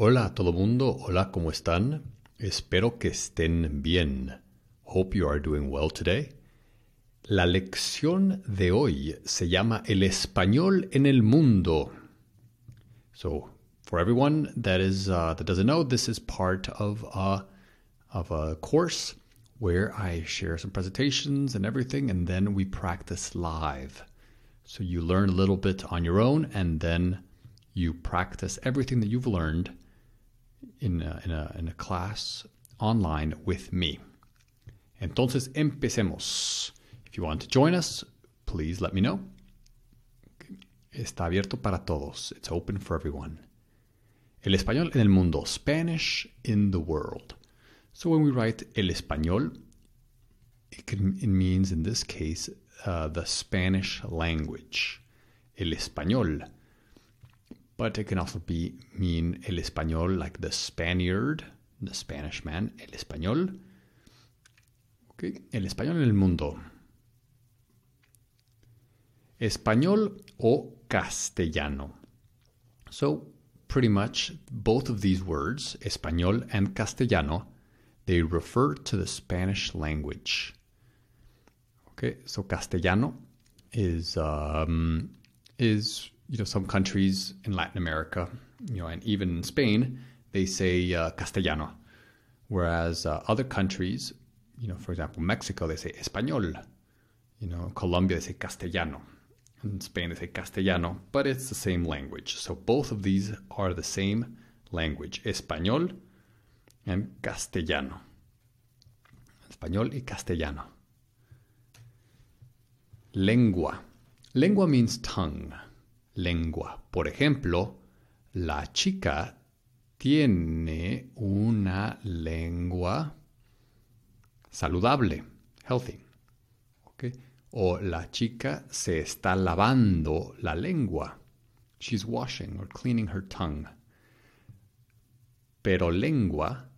Hola a todo mundo, hola, ¿cómo están? Espero que estén bien. Hope you are doing well today. La lección de hoy se llama El español en el mundo. So, for everyone that is uh, that doesn't know, this is part of a of a course where I share some presentations and everything, and then we practice live. So you learn a little bit on your own, and then you practice everything that you've learned in a, in a, in a class online with me. Entonces empecemos. If you want to join us, please let me know. Está abierto para todos. It's open for everyone. El español en el mundo. Spanish in the world. So when we write el español, it, can, it means in this case uh, the Spanish language. El español. But it can also be mean el español like the Spaniard, the Spanish man, el español. Okay. El español en el mundo. Español o castellano. So, pretty much both of these words, español and castellano, they refer to the Spanish language. Okay, so castellano is um, is you know some countries in Latin America, you know, and even in Spain, they say uh, castellano, whereas uh, other countries, you know, for example, Mexico, they say español. You know, Colombia, they say castellano. In Spain, they say castellano, but it's the same language. So both of these are the same language, español and castellano. Español y castellano. Lengua. Lengua means tongue. Lengua. Por ejemplo, la chica tiene una lengua saludable, healthy. Okay? O la chica se está lavando la lengua. She's washing or cleaning her tongue. Pero lengua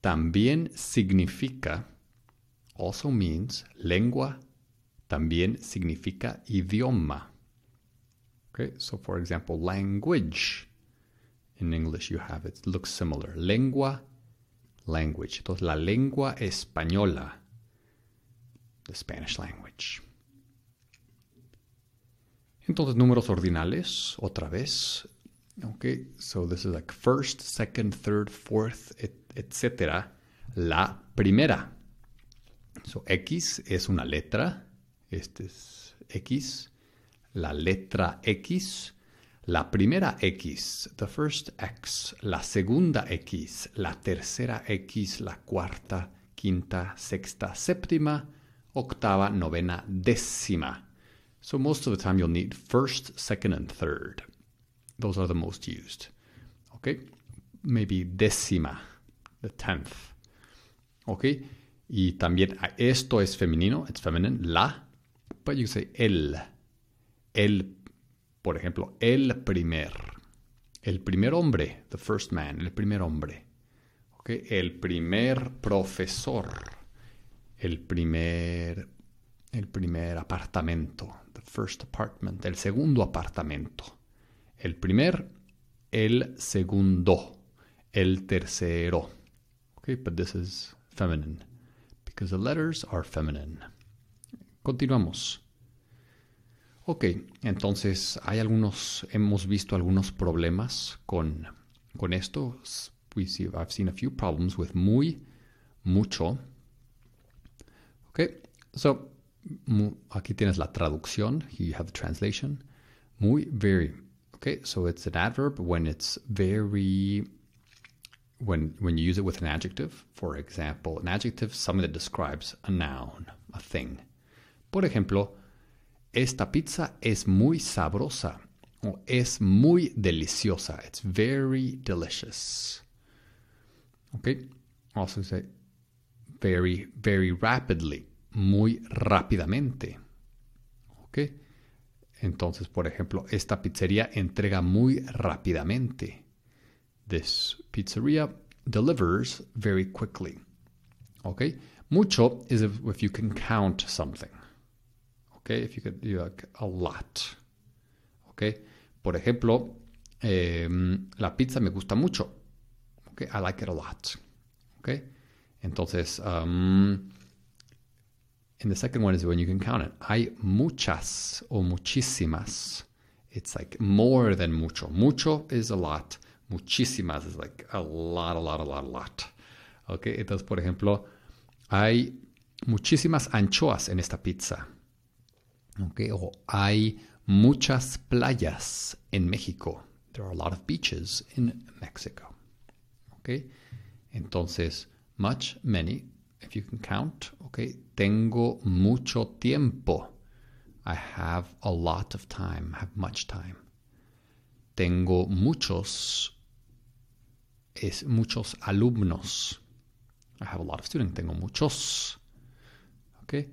también significa, also means, lengua también significa idioma. Okay, so for example, language. In English, you have it, looks similar. Lengua, language. Entonces, la lengua española, the Spanish language. Entonces, números ordinales, otra vez. Okay, so this is like first, second, third, fourth, etc. La primera. So, X es una letra. Este es X. La letra X. La primera X, the first X. La segunda X. La tercera X. La cuarta, quinta, sexta, séptima, octava, novena, décima. So most of the time you'll need first, second, and third. Those are the most used. Okay? Maybe décima, the tenth. Okay? Y también esto es femenino, it's feminine, la, but you say el. El, por ejemplo, el primer. El primer hombre, the first man, el primer hombre. Okay? El primer profesor. El primer, el primer apartamento, the first apartment. El segundo apartamento. El primer, el segundo, el tercero. Okay, but this is feminine because the letters are feminine. Continuamos. Ok, entonces hay algunos, hemos visto algunos problemas con, con esto. We see, I've seen a few problems with muy, mucho. Ok, so aquí tienes la traducción. Here you have the translation. Muy, very. Okay, so it's an adverb when it's very when when you use it with an adjective. For example, an adjective something that describes a noun, a thing. Por ejemplo, esta pizza es muy sabrosa o es muy deliciosa. It's very delicious. Okay? Also say very very rapidly, muy rápidamente. Okay? Entonces, por ejemplo, esta pizzería entrega muy rápidamente. This pizzeria delivers very quickly. Okay? Mucho is if, if you can count something. Okay? If you could do like a lot. Okay? Por ejemplo, em, la pizza me gusta mucho. Okay, I like it a lot. Okay, entonces, um, and the second one is when you can count it. Hay muchas o muchísimas. It's like more than mucho. Mucho is a lot. Muchísimas is like a lot, a lot, a lot, a lot. Okay, entonces, por ejemplo, hay muchísimas anchoas en esta pizza. Okay, hay muchas playas en México. There are a lot of beaches in Mexico. Okay, entonces, much, many, if you can count. Okay, tengo mucho tiempo. I have a lot of time, have much time. Tengo muchos, es muchos alumnos. I have a lot of students. Tengo muchos. Okay?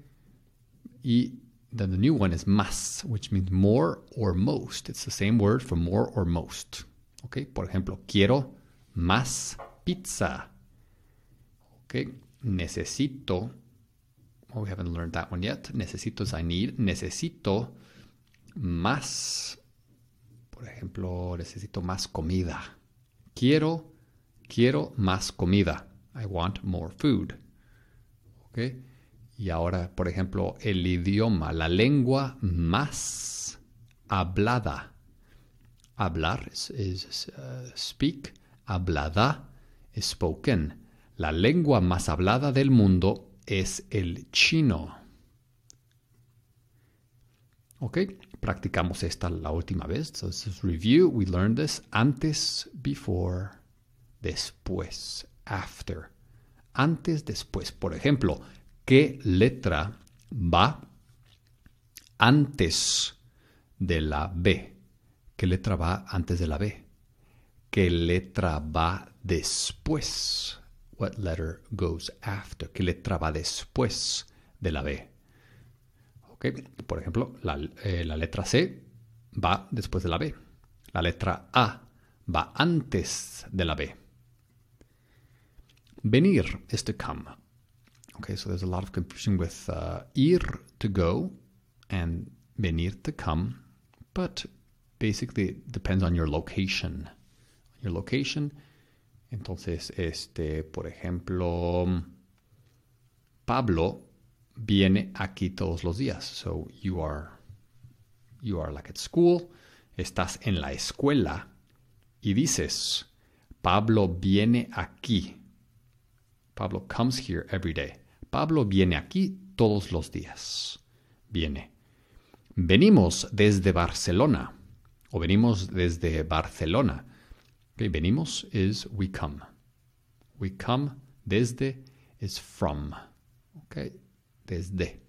Y then the new one is más, which means more or most. It's the same word for more or most. Okay? Por ejemplo, quiero más pizza. Okay? Necesito. Oh, we haven't learned that one yet. Necesito is I need. Necesito más. Por ejemplo, necesito más comida. Quiero, quiero más comida. I want more food. Okay? Y ahora, por ejemplo, el idioma, la lengua más hablada. Hablar es uh, speak, hablada spoken. La lengua más hablada del mundo es el chino. Ok, practicamos esta la última vez. So this is review. We learned this antes, before, después, after. Antes, después. Por ejemplo, ¿qué letra va antes de la B? ¿Qué letra va antes de la B? ¿Qué letra va después? What letter goes after? ¿Qué letra va después de la B? Okay. Por ejemplo, la, eh, la letra C va después de la B. La letra A va antes de la B. Venir is to come. Okay, so there's a lot of confusion with uh, ir to go and venir to come, but basically it depends on your location. Your location. Entonces, este, por ejemplo, Pablo viene aquí todos los días. So you are you are like at school, estás en la escuela y dices, Pablo viene aquí. Pablo comes here every day. Pablo viene aquí todos los días. Viene. Venimos desde Barcelona. O venimos desde Barcelona. Okay, venimos is we come. We come desde is from. Okay, desde.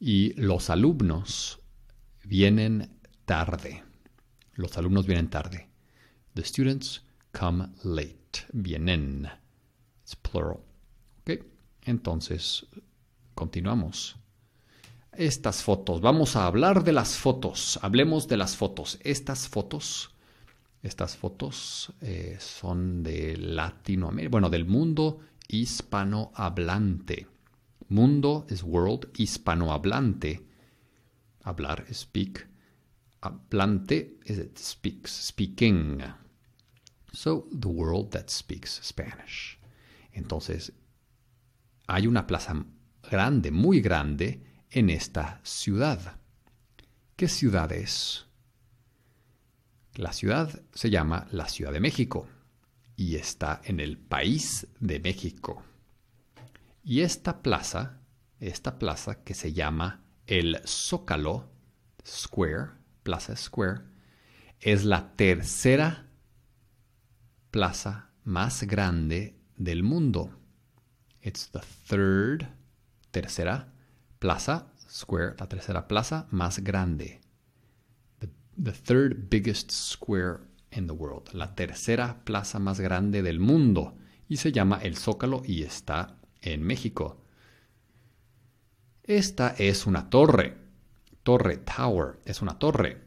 Y los alumnos vienen tarde. Los alumnos vienen tarde. The students come late. Vienen. It's plural. Ok. Entonces, continuamos. Estas fotos. Vamos a hablar de las fotos. Hablemos de las fotos. Estas fotos. Estas fotos eh, son de Latinoamérica. Bueno, del mundo hispanohablante. Mundo es world, hispanohablante. Hablar speak. Hablante is speaks, speaking. So, the world that speaks Spanish. Entonces, hay una plaza grande, muy grande, en esta ciudad. ¿Qué ciudad es? La ciudad se llama la Ciudad de México y está en el país de México. Y esta plaza, esta plaza que se llama el Zócalo Square, Plaza Square, es la tercera plaza más grande del mundo. It's the third, tercera plaza, square, la tercera plaza más grande. The, third biggest square in the world. La tercera plaza más grande del mundo. Y se llama El Zócalo y está en México. Esta es una torre. Torre, tower, es una torre.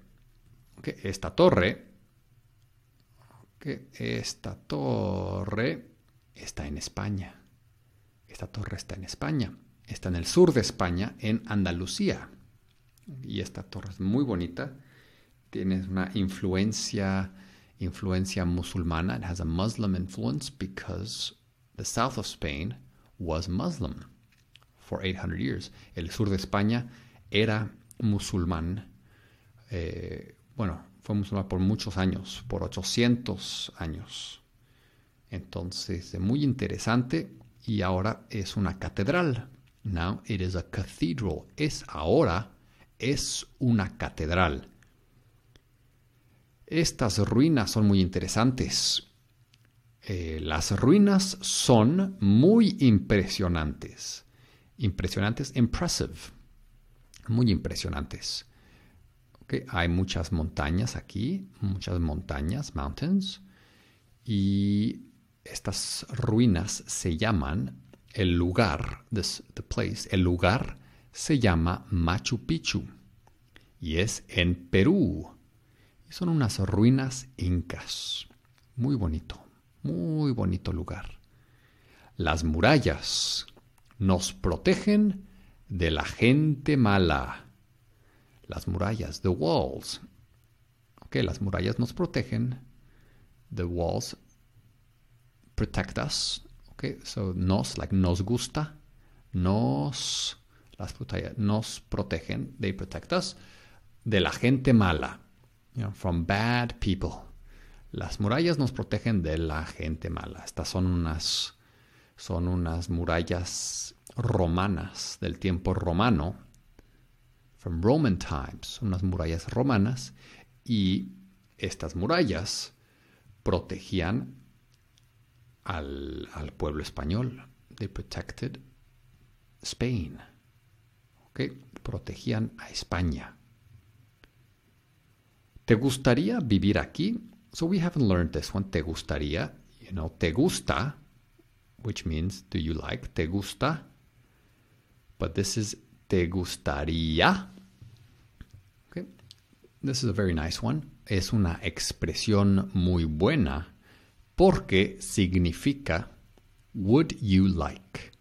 Okay, esta torre, esta torre está en España. Esta torre está en España. Está en el sur de España, en Andalucía. Y esta torre es muy bonita. tiene una influencia, influencia musulmana. It has a Muslim influence because the south of Spain was Muslim for 800 years. El sur de España era musulmán. Eh, bueno, fue musulmán por muchos años, por 800 años. Entonces, muy interesante y ahora es una catedral. Now it is a cathedral. Es ahora, es una catedral. Estas ruinas son muy interesantes. Eh, las ruinas son muy impresionantes. Impresionantes, impressive. Muy impresionantes. Hay muchas montañas aquí, muchas montañas, mountains. Y estas ruinas se llaman el lugar, the place, el lugar se llama Machu Picchu y es en Perú. Y son unas ruinas incas. Muy bonito, muy bonito lugar. Las murallas nos protegen de la gente mala. Las murallas, the walls. Ok, las murallas nos protegen. The walls protect us. Okay, so nos, like nos gusta, nos, las nos protegen, they protect us, de la gente mala, from bad people. Las murallas nos protegen de la gente mala. Estas son unas, son unas murallas romanas del tiempo romano, from Roman times, unas murallas romanas, y estas murallas protegían al, al pueblo español. They protected Spain. Okay? Protegían a España. ¿Te gustaría vivir aquí? So we haven't learned this one. ¿Te gustaría? You know, te gusta, which means do you like? ¿Te gusta? But this is te gustaría. Okay. This is a very nice one. Es una expresión muy buena porque significa would you like.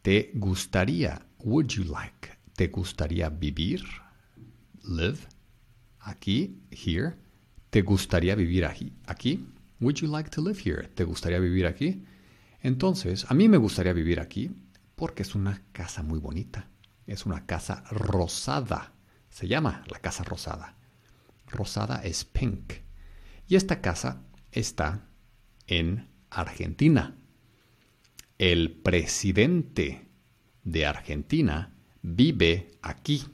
¿Te gustaría? Would you like? ¿Te gustaría vivir? Live. Aquí, here. ¿Te gustaría vivir aquí? Aquí. Would you like to live here? ¿Te gustaría vivir aquí? Entonces, a mí me gustaría vivir aquí porque es una casa muy bonita. Es una casa rosada. Se llama la casa rosada. Rosada es pink. Y esta casa está en Argentina. El presidente de Argentina vive aquí.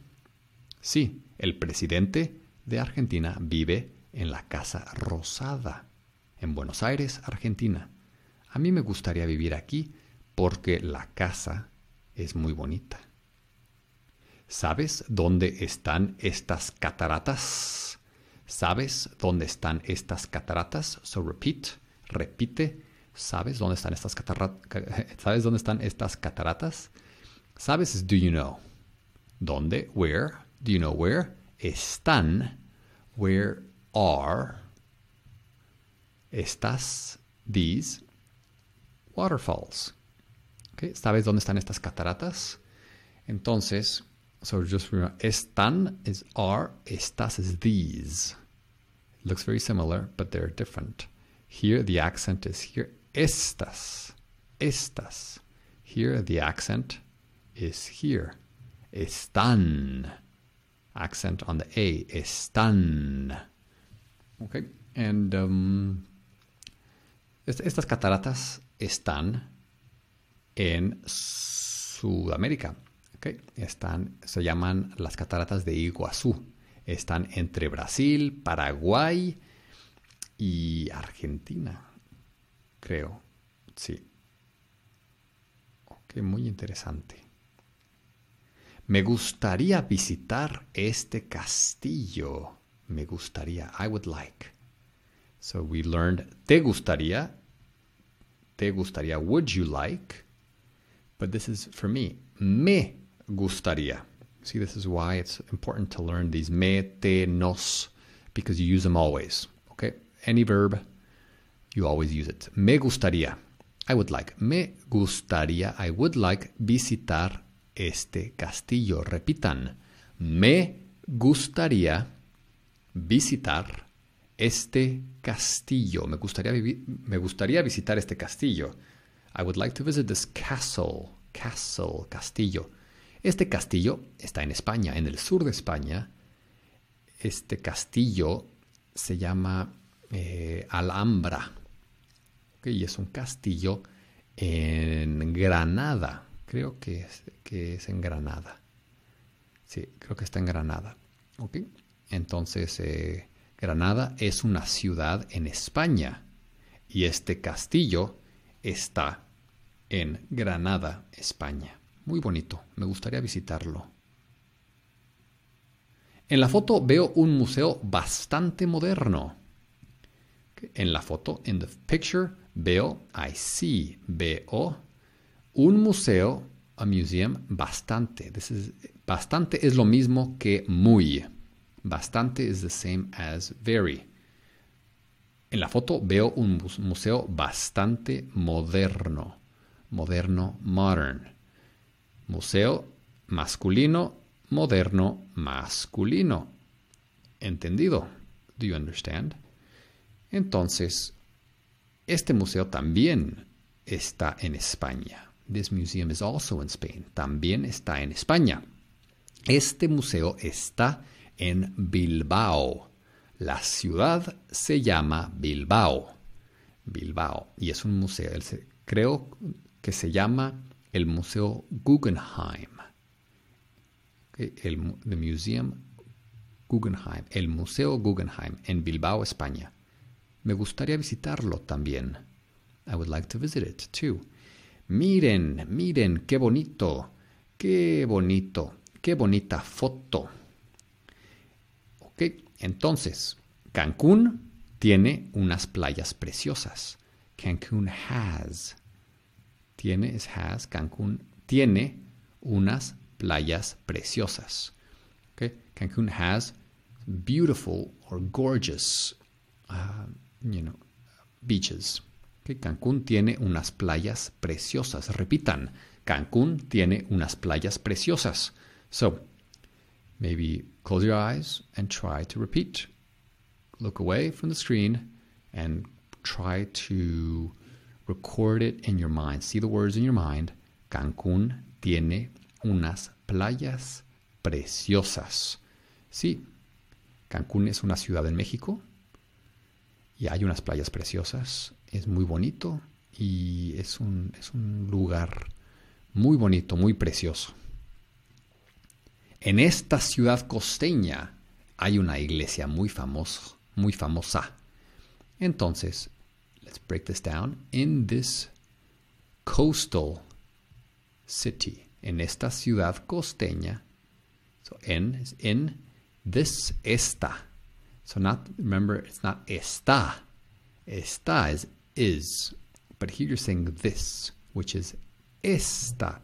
Sí, el presidente de Argentina vive en la Casa Rosada, en Buenos Aires, Argentina. A mí me gustaría vivir aquí porque la casa es muy bonita. ¿Sabes dónde están estas cataratas? ¿Sabes dónde están estas cataratas? So repeat, repite. ¿Sabes dónde están estas cataratas? ¿Sabes dónde están estas cataratas? ¿Sabes es do you know? ¿Dónde? Where? Do you know where? Están. Where are estas these waterfalls? Okay. ¿Sabes dónde están estas cataratas? Entonces, so just remember, están is are, estas is these. It looks very similar, but they're different. Here the accent is here. Estas. Estas. Here the accent is here. Están. Accent on the A. Están. Okay. And um, estas cataratas están en Sudamérica. Okay. Están, se llaman las cataratas de Iguazú. Están entre Brasil, Paraguay y Argentina, creo. Sí. Ok, muy interesante. Me gustaría visitar este castillo. Me gustaría. I would like. So we learned te gustaría. Te gustaría. Would you like? But this is for me. Me gustaría. See, this is why it's important to learn these me, te, nos, because you use them always. Okay? Any verb, you always use it. Me gustaría. I would like. Me gustaría. I would like visitar este castillo. Repitan. Me gustaría visitar este castillo. Me gustaría, me gustaría visitar este castillo. I would like to visit this castle. Castle, castillo. Este castillo está en España, en el sur de España. Este castillo se llama eh, Alhambra. Y es un castillo en Granada. Creo que es, que es en Granada. Sí, creo que está en Granada. Entonces, eh, Granada es una ciudad en España y este castillo está en Granada, España. Muy bonito, me gustaría visitarlo. En la foto veo un museo bastante moderno. En la foto, in the picture, veo, I see, veo un museo, a museum, bastante. This is, bastante es lo mismo que muy. Bastante is the same as very. En la foto veo un museo bastante moderno. Moderno, modern. Museo masculino, moderno, masculino. ¿Entendido? Do you understand? Entonces, este museo también está en España. This museum is also in Spain. También está en España. Este museo está en Bilbao. La ciudad se llama Bilbao. Bilbao. Y es un museo. Creo que se llama el Museo Guggenheim. El Museum Guggenheim. El Museo Guggenheim en Bilbao, España. Me gustaría visitarlo también. I would like to visit it too. Miren, miren, qué bonito, qué bonito, qué bonita foto. Ok, entonces, Cancún tiene unas playas preciosas. Cancún has. Tiene, es has, Cancún tiene unas playas preciosas. Okay? Cancún has beautiful or gorgeous uh, you know, beaches. Okay? Cancún tiene unas playas preciosas. Repitan, Cancún tiene unas playas preciosas. So, maybe close your eyes and try to repeat. Look away from the screen and try to record it in your mind. See the words in your mind. Cancún tiene unas playas preciosas. Sí, Cancún es una ciudad en México y hay unas playas preciosas, es muy bonito y es un, es un lugar muy bonito, muy precioso. En esta ciudad costeña hay una iglesia muy famosa, muy famosa. Entonces, let's break this down. In this coastal city, en esta ciudad costeña, so in, in this esta, so not, remember, it's not está. Está is is. But here you're saying this, which is esta.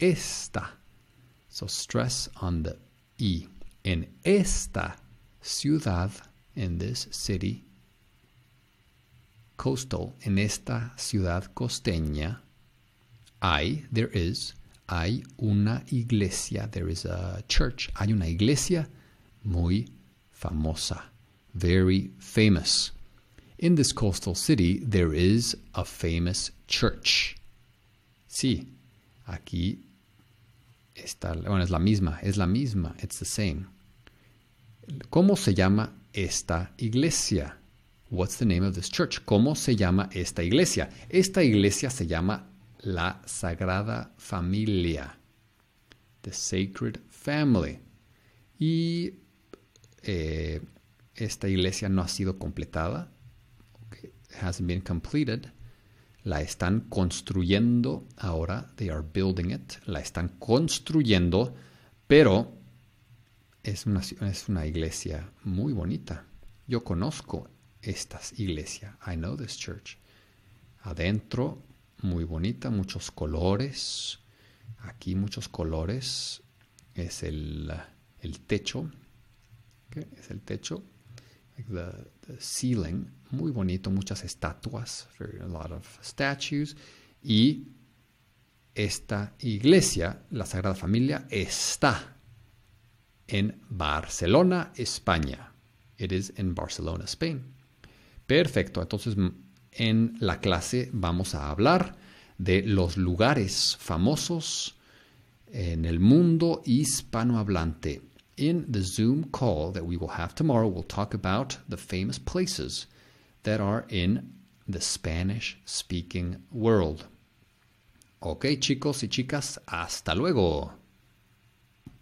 Esta. So stress on the E. En esta ciudad, in this city, coastal, en esta ciudad costeña, hay, there is, hay una iglesia, there is a church, hay una iglesia muy famosa, very famous. In this coastal city, there is a famous church. Sí, aquí está, bueno, es la misma, es la misma, it's the same. ¿Cómo se llama esta iglesia? What's the name of this church? ¿Cómo se llama esta iglesia? Esta iglesia se llama la Sagrada Familia, the Sacred Family. Y eh, esta iglesia no ha sido completada, hasn't been completed. La están construyendo ahora, they are building it, la están construyendo, pero es una, es una iglesia muy bonita. Yo conozco estas iglesias, I know this church. Adentro muy bonita, muchos colores. Aquí muchos colores. Es el, el techo. Es el techo. the, the, ceiling. Muy bonito, muchas estatuas. Very, a lot of statues. Y esta iglesia, la Sagrada Familia, está en Barcelona, España. It is in Barcelona, Spain. Perfecto, entonces en la clase vamos a hablar de los lugares famosos en el mundo hispanohablante. In the Zoom call that we will have tomorrow, we'll talk about the famous places that are in the Spanish speaking world. Ok, chicos y chicas, hasta luego.